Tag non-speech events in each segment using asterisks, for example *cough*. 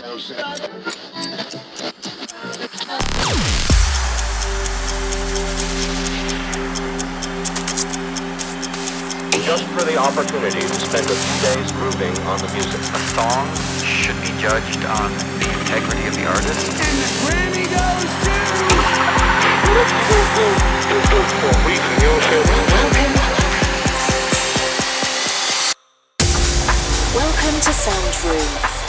just for the opportunity to spend a few days grooving on the music. A song should be judged on the integrity of the artist. And the Grammy goes to... Welcome to Sound Room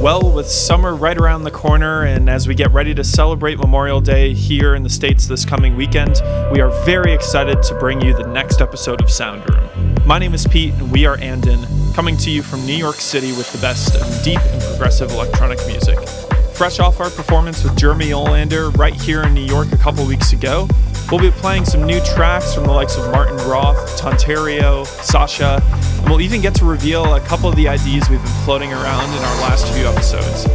Well, with summer right around the corner, and as we get ready to celebrate Memorial Day here in the States this coming weekend, we are very excited to bring you the next episode of Sound Room. My name is Pete, and we are Anden, coming to you from New York City with the best of deep and progressive electronic music. Fresh off our performance with Jeremy Olander right here in New York a couple weeks ago, we'll be playing some new tracks from the likes of Martin Roth, Tontario, Sasha, and we'll even get to reveal a couple of the IDs we've been floating around in our last few episodes.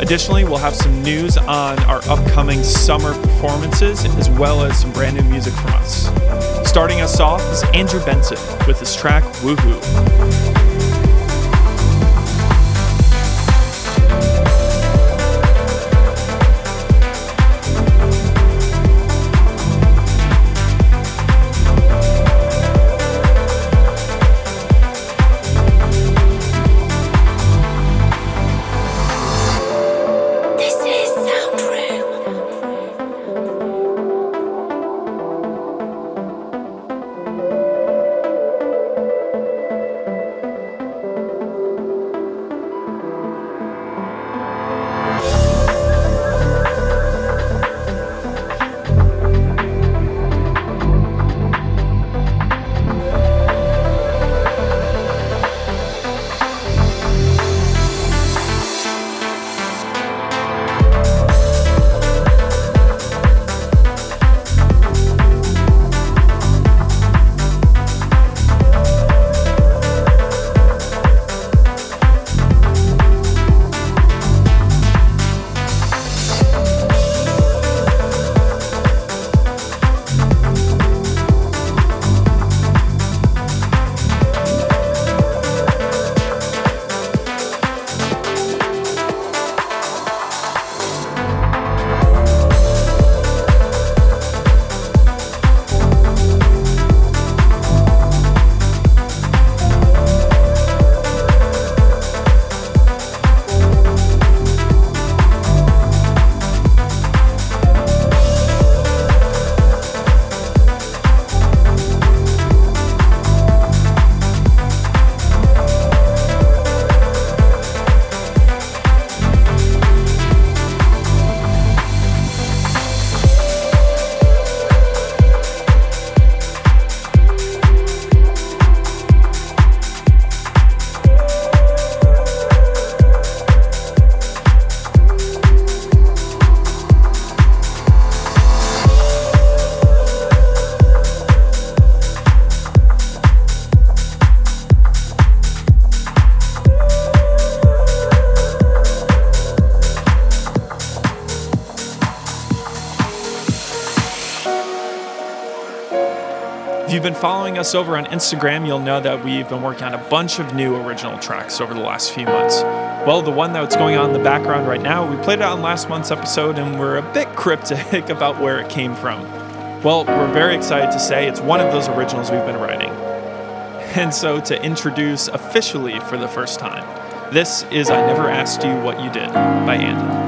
Additionally, we'll have some news on our upcoming summer performances as well as some brand new music from us. Starting us off is Andrew Benson with his track Woohoo. Following us over on Instagram, you'll know that we've been working on a bunch of new original tracks over the last few months. Well, the one that's going on in the background right now, we played it on last month's episode and we're a bit cryptic *laughs* about where it came from. Well, we're very excited to say it's one of those originals we've been writing. And so, to introduce officially for the first time, this is I Never Asked You What You Did by Andy.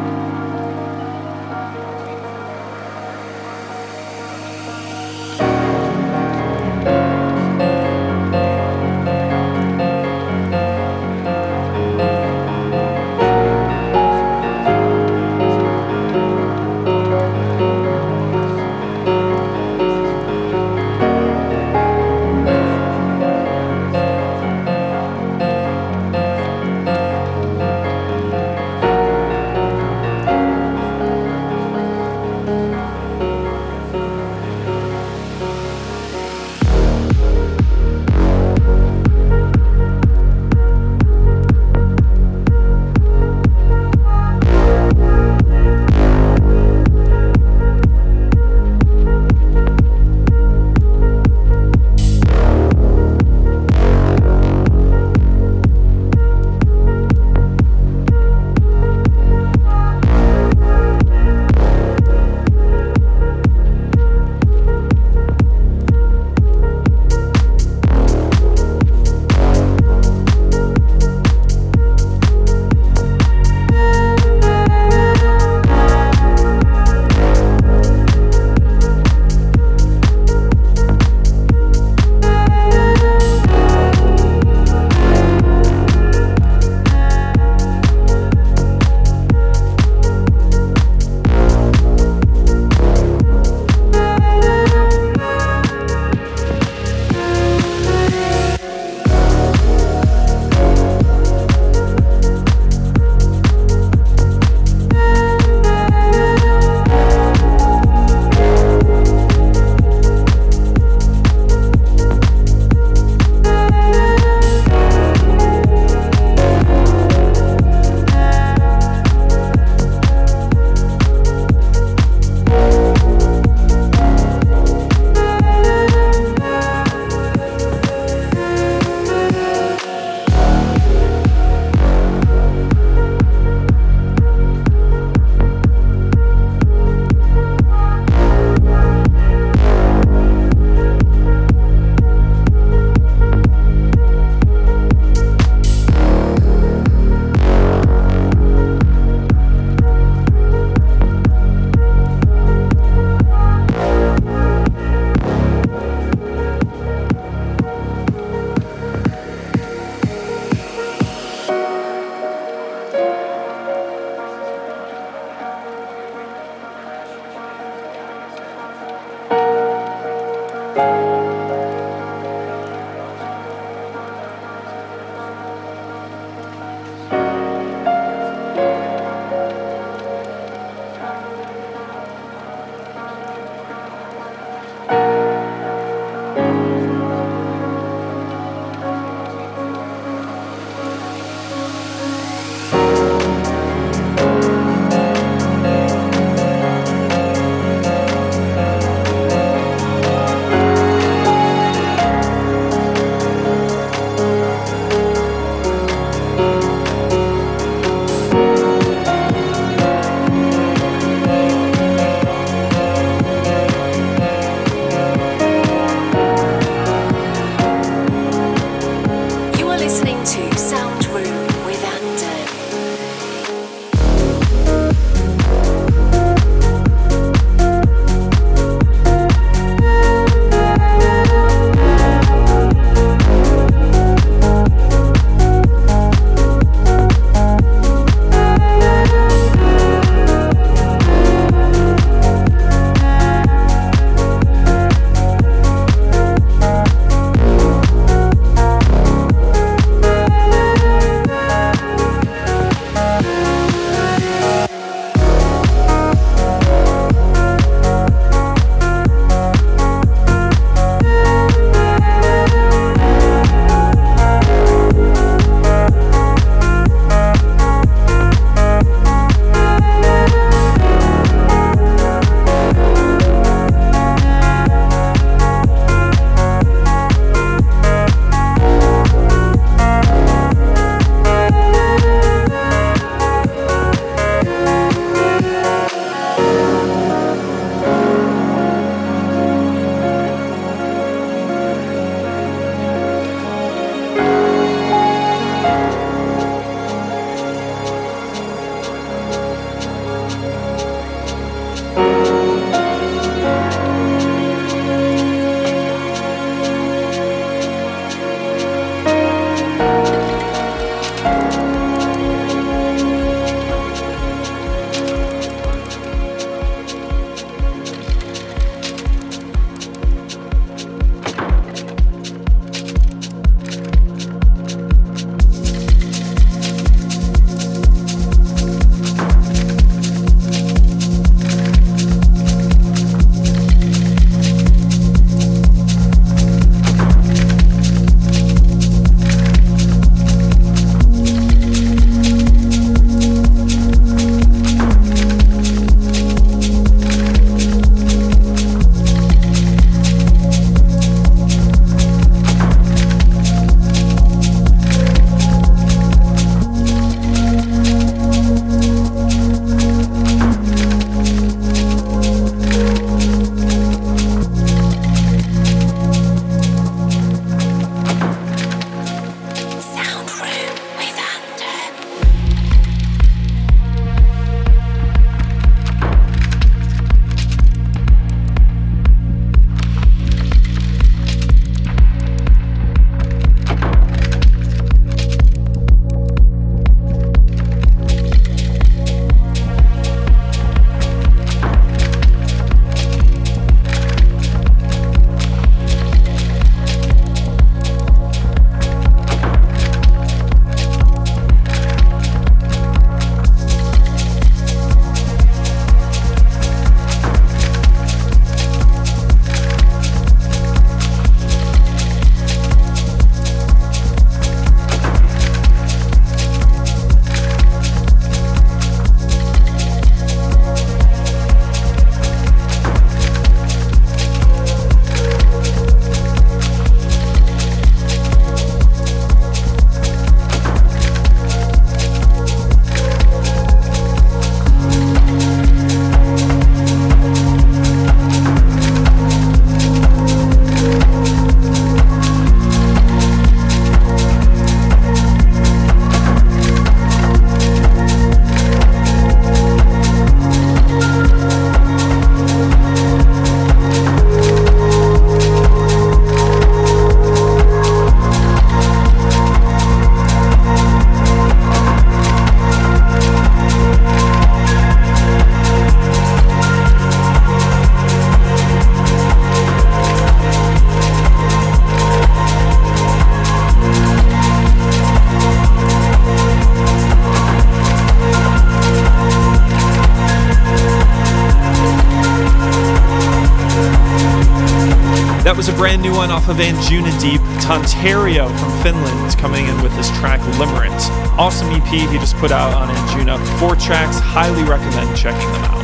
Of Anjuna Deep. Tontario from Finland is coming in with his track Limerent. Awesome EP he just put out on Anjuna. Four tracks, highly recommend checking them out.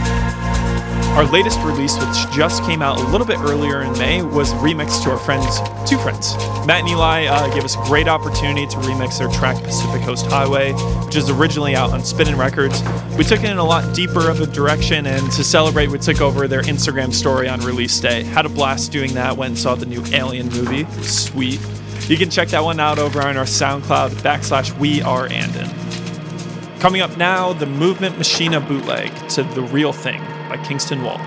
Our latest release, which just came out a little bit earlier in May, was remixed to our friends, two friends. Matt and Eli uh, gave us a great opportunity to remix their track Pacific Coast Highway, which is originally out on Spinnin' Records. We took it in a lot deeper of a direction, and to celebrate, we took over their Instagram story on release day. Had a blast doing that, went and saw the new Alien movie. Sweet. You can check that one out over on our SoundCloud backslash We Are Anden. Coming up now, the Movement Machina bootleg to The Real Thing by Kingston Wall.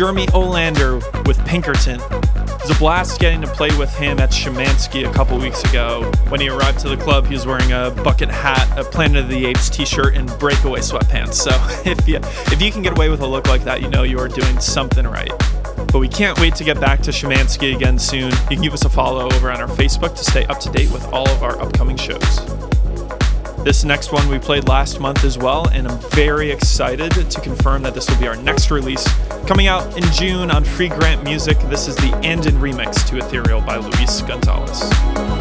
Jeremy Olander with Pinkerton. It was a blast getting to play with him at Schimanski a couple weeks ago. When he arrived to the club, he was wearing a bucket hat, a Planet of the Apes t-shirt, and breakaway sweatpants. So *laughs* if you if you can get away with a look like that, you know you are doing something right. But we can't wait to get back to Schimanski again soon. You can give us a follow over on our Facebook to stay up to date with all of our upcoming shows. This next one we played last month as well, and I'm very excited to confirm that this will be our next release coming out in June on Free Grant Music. This is the Anden remix to Ethereal by Luis Gonzalez.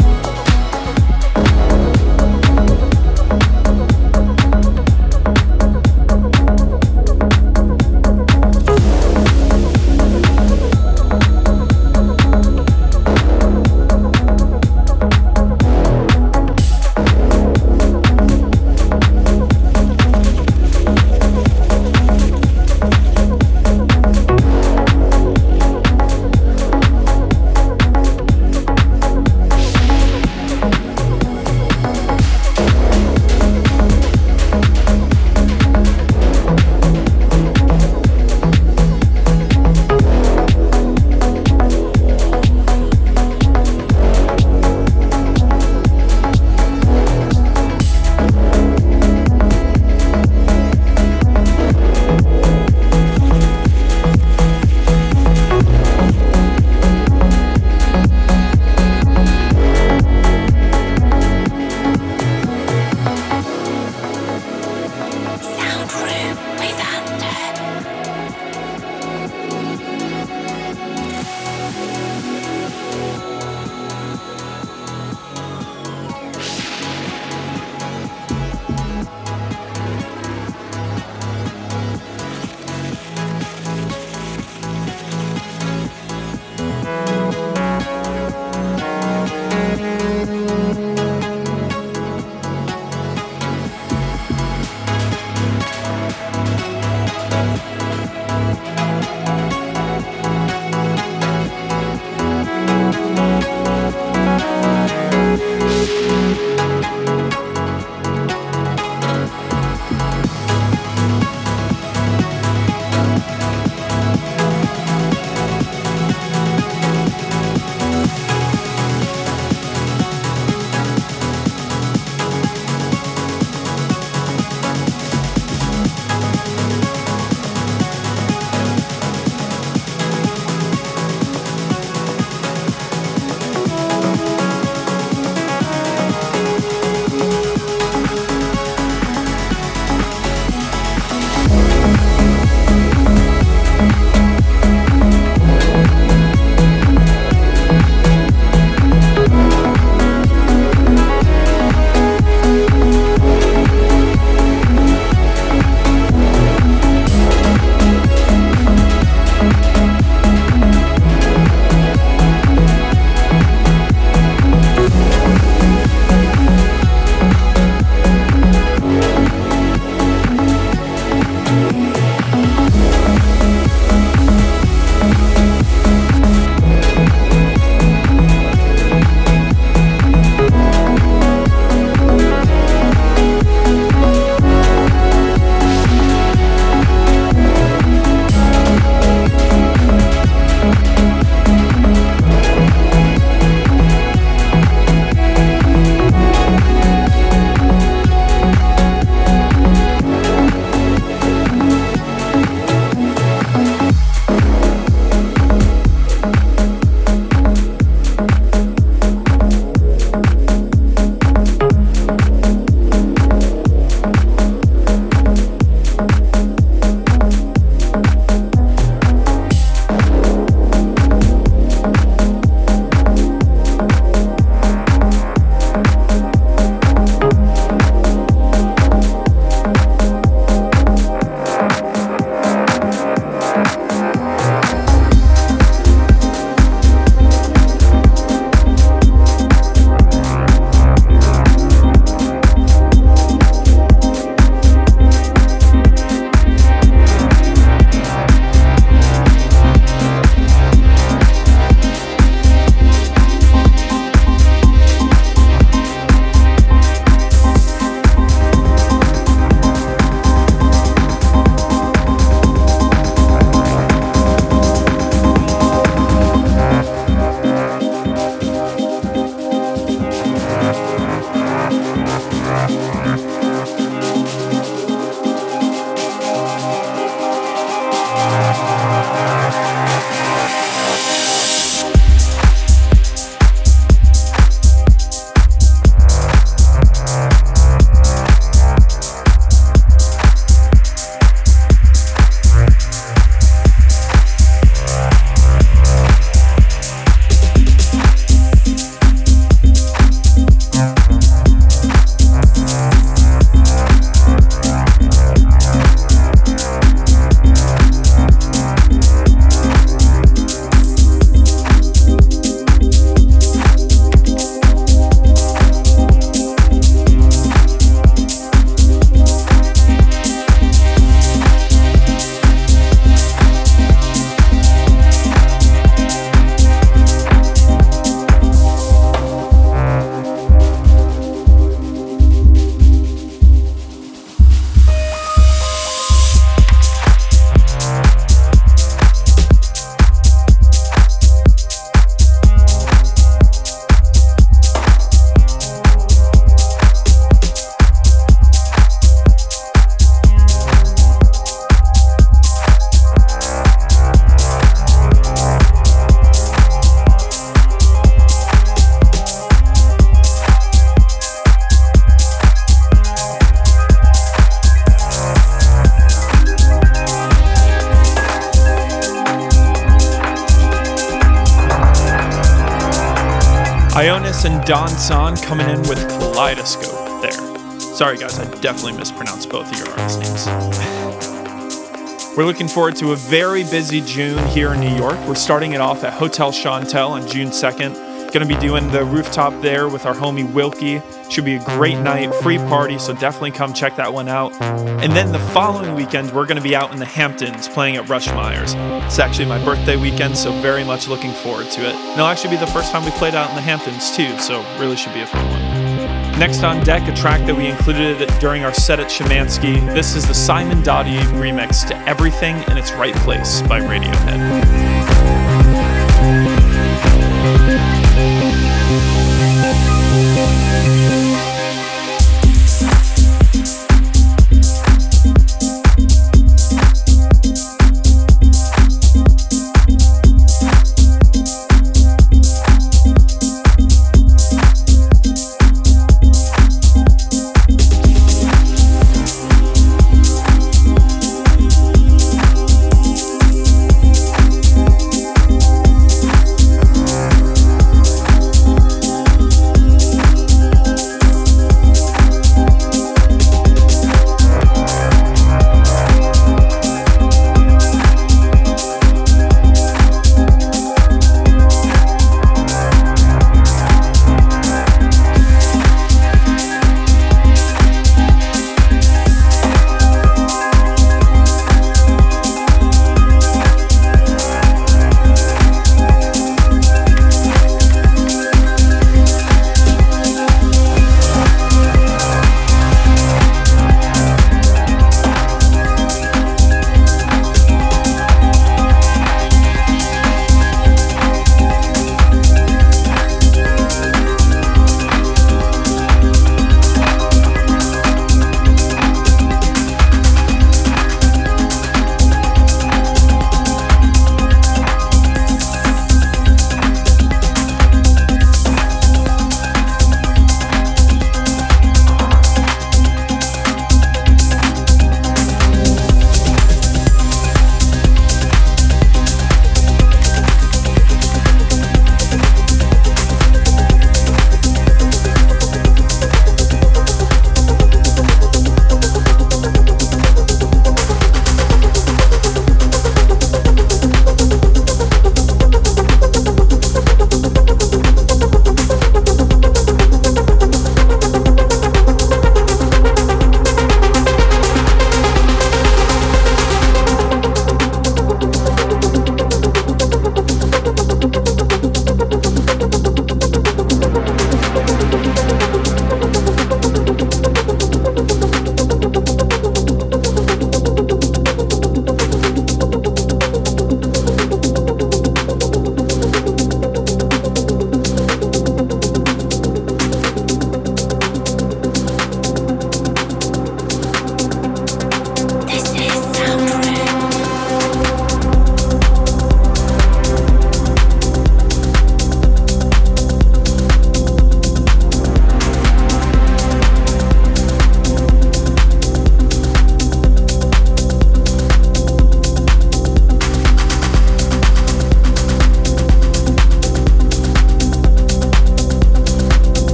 And coming in with Kaleidoscope there. Sorry guys, I definitely mispronounced both of your artist names. *laughs* We're looking forward to a very busy June here in New York. We're starting it off at Hotel Chantelle on June 2nd. To be doing the rooftop there with our homie Wilkie. Should be a great night, free party, so definitely come check that one out. And then the following weekend, we're to be out in the Hamptons playing at Ruschmeyer's. It's actually my birthday weekend, so very much looking forward to it. And it'll actually be the first time we played out in the Hamptons, too, so really should be a fun one. Next on deck, a track that we included during our set at Schimanski. This is the Simon Doty remix to Everything in Its Right Place by Radiohead.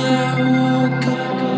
I woke up.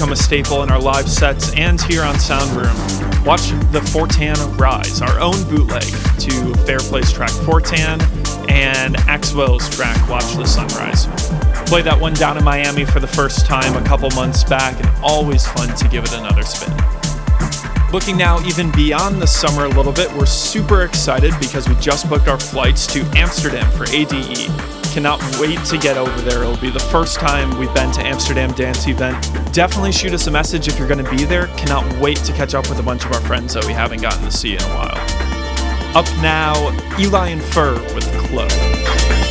Become a staple in our live sets and here on Sound Room. Watch the Fortan Rise, our own bootleg to Fairplay's track Fortan and Axwell's track Watch the Sunrise. Played that one down in Miami for the first time a couple months back, and always fun to give it another spin. Looking now even beyond the summer a little bit, we're super excited because we just booked our flights to Amsterdam for ADE. Cannot wait to get over there. It'll be the first time we've been to Amsterdam Dance Event. Definitely shoot us a message if you're going to be there. Cannot wait to catch up with a bunch of our friends that we haven't gotten to see in a while. Up now, Eli and Fur with Chloe.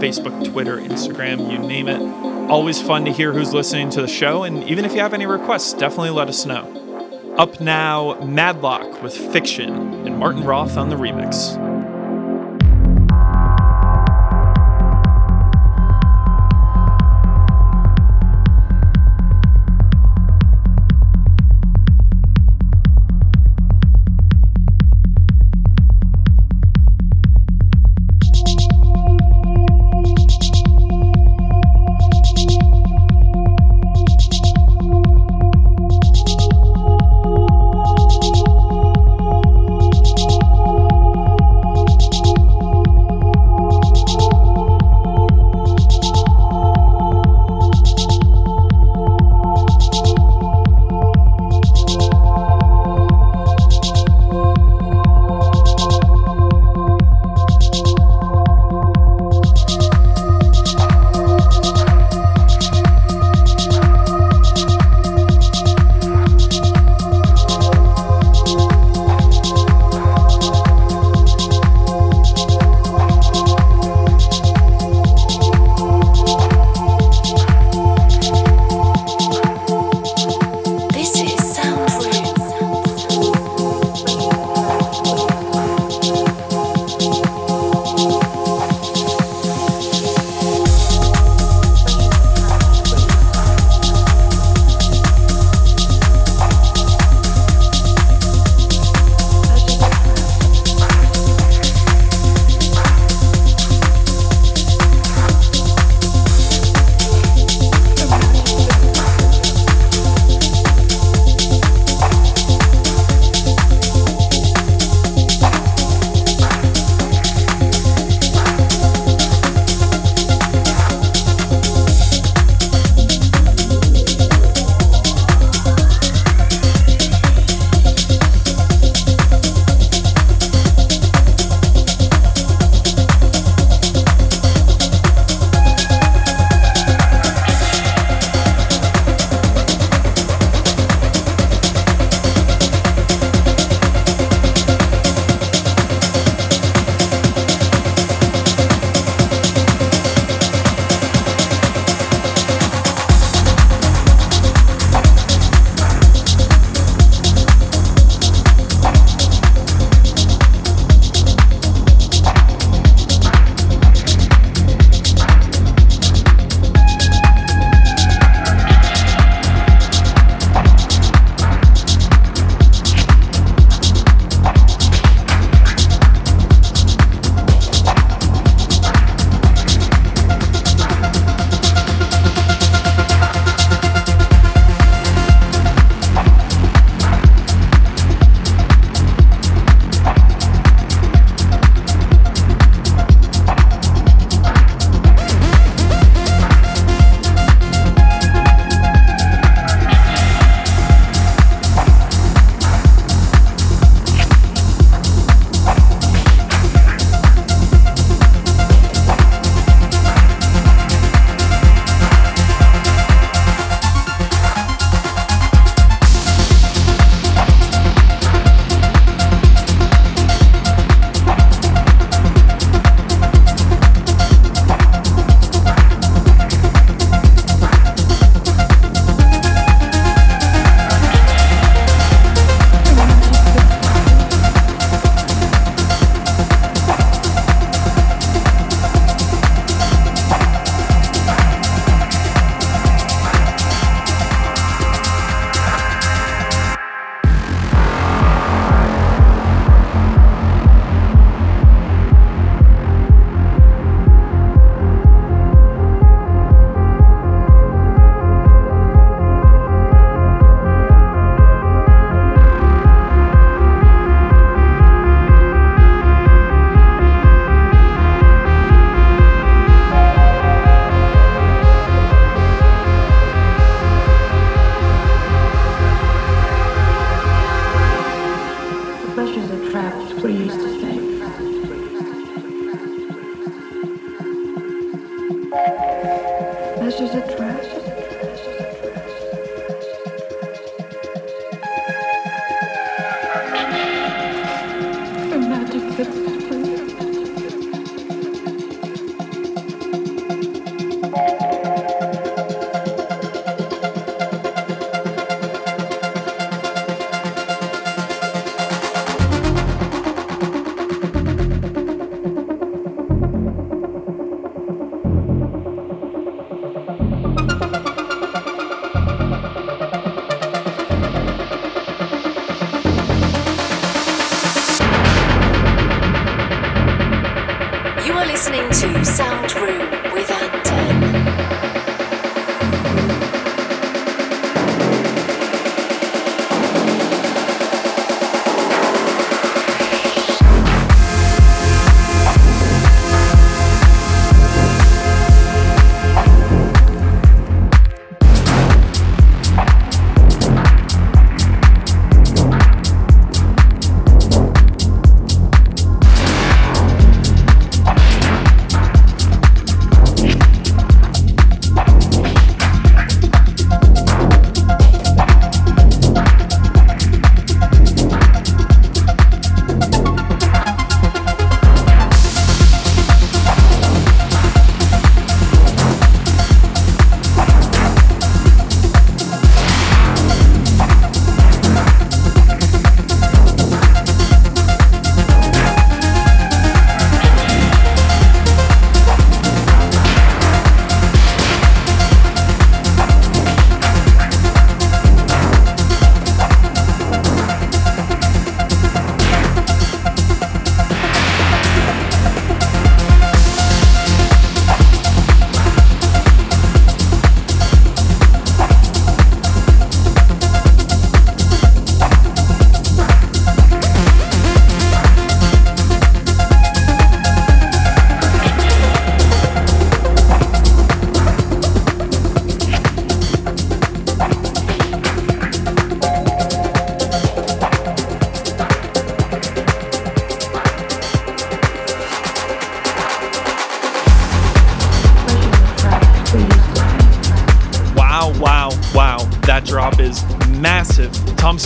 Facebook, Twitter, Instagram, you name it. Always fun to hear who's listening to the show, and even if you have any requests, definitely let us know. Up now, Madlock with Fiction and Martin Roth on the remix.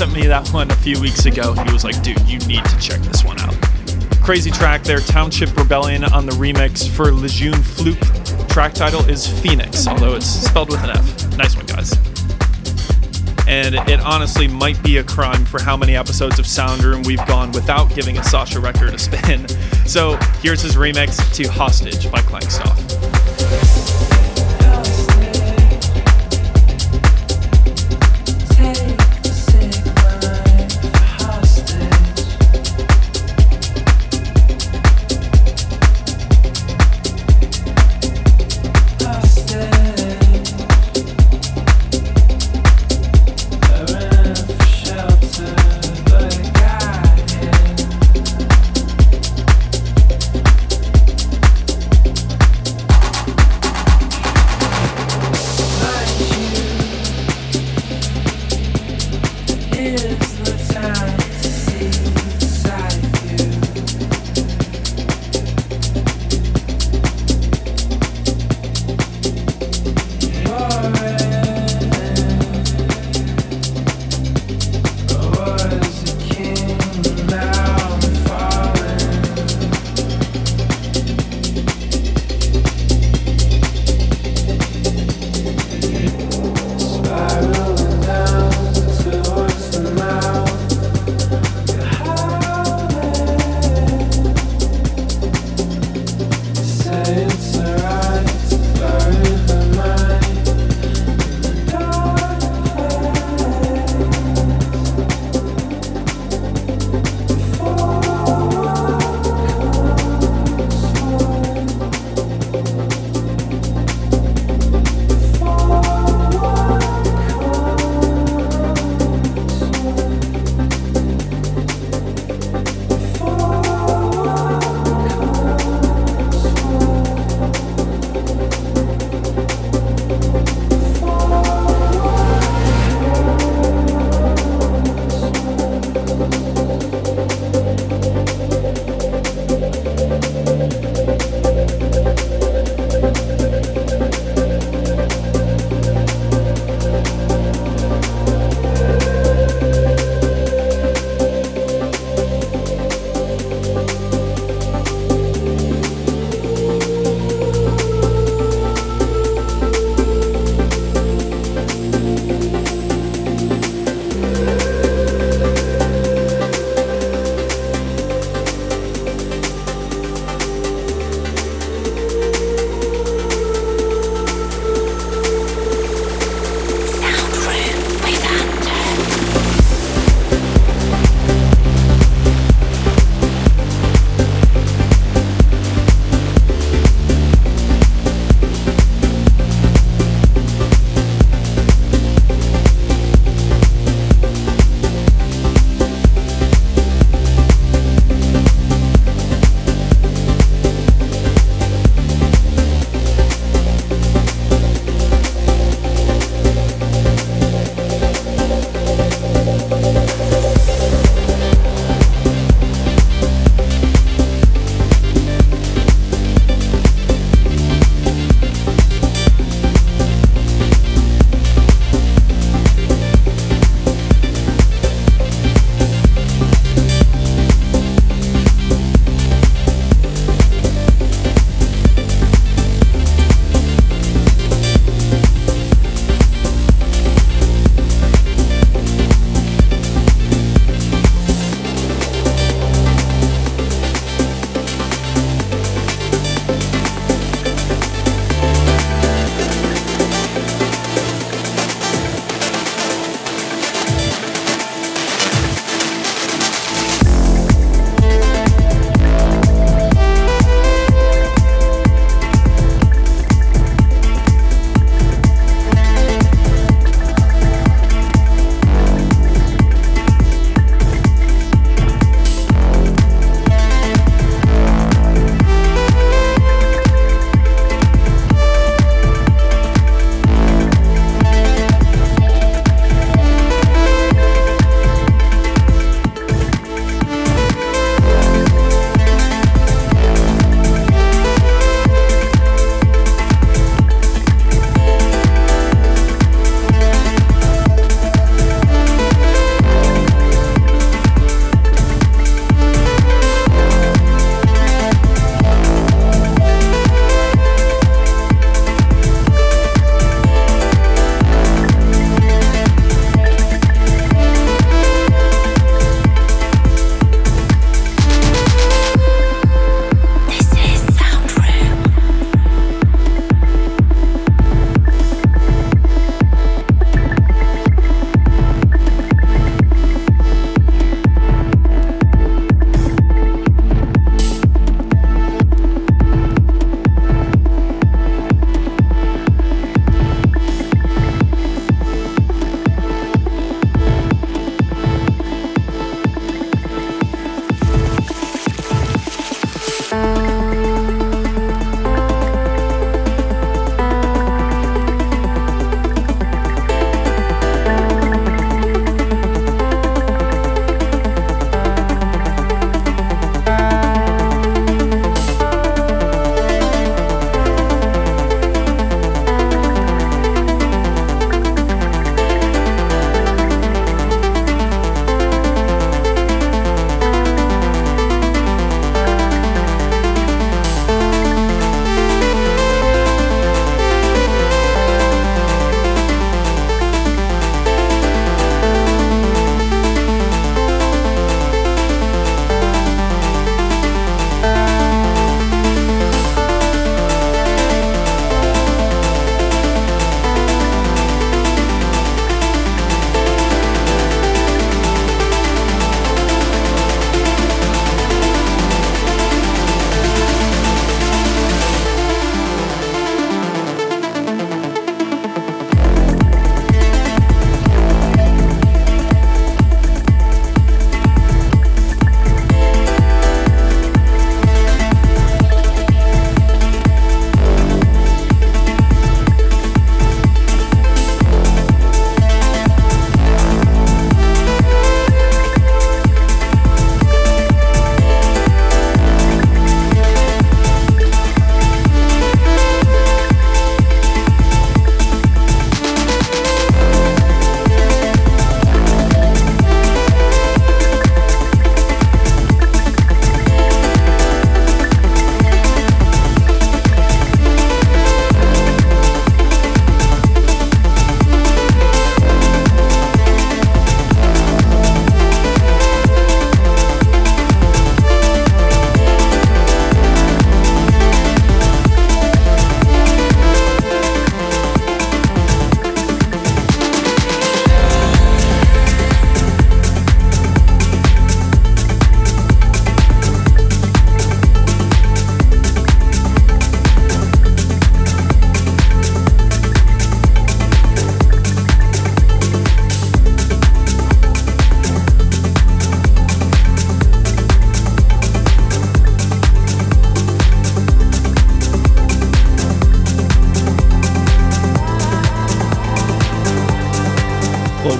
Sent me that one a few weeks ago. He was like, dude, you need to check this one out. Crazy track there, Township Rebellion on the remix for Lejeune Floop. Track title is Phoenix, although it's spelled with an F. Nice one, guys. And it honestly might be a crime for how many episodes of Soundroom we've gone without giving a Sasha record a spin. *laughs* So here's his remix to Hostage by Clankstuff.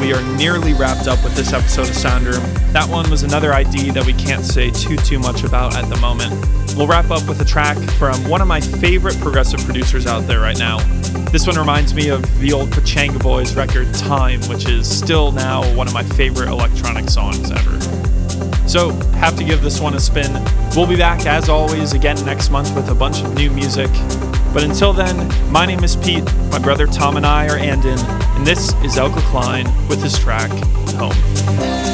We are nearly wrapped up with this episode of Soundroom. That one was another ID that we can't say too too much about at the moment. We'll wrap up with a track from one of my favorite progressive producers out there right now. This one reminds me of the old Pachanga Boys record Time, which is still now one of my favorite electronic songs ever. So, have to give this one a spin. We'll be back as always again next month with a bunch of new music. But until then, my name is Pete, my brother Tom and I are Anden, and this is Elka Klein with his track Home.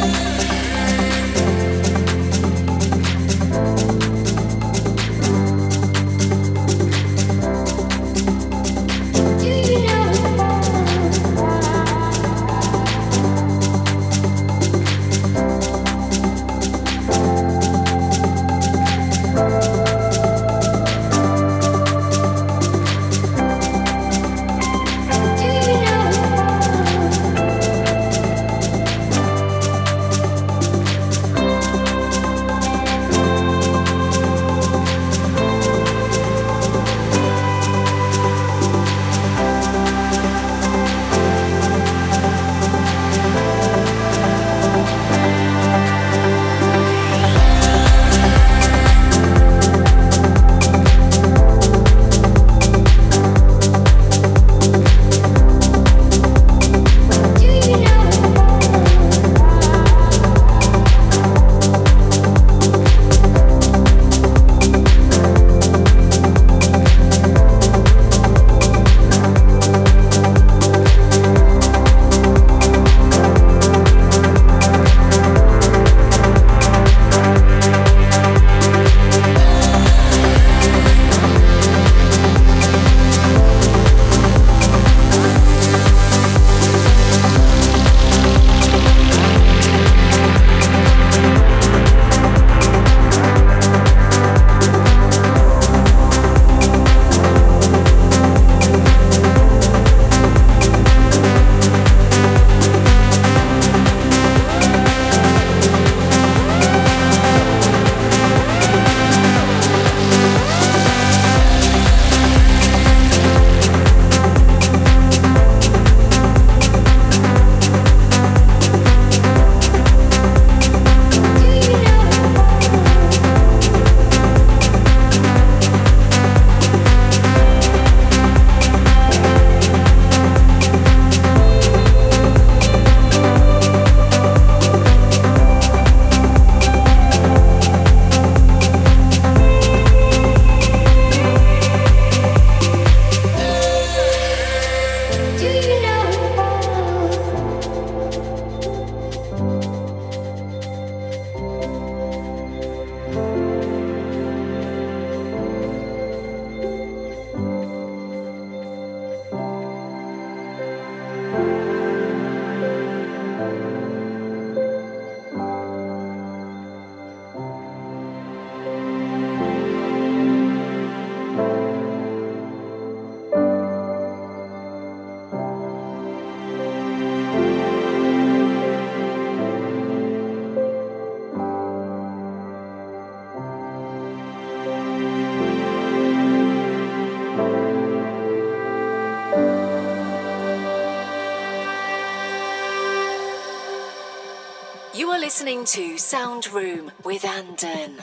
Listening to Sound Room with Anden.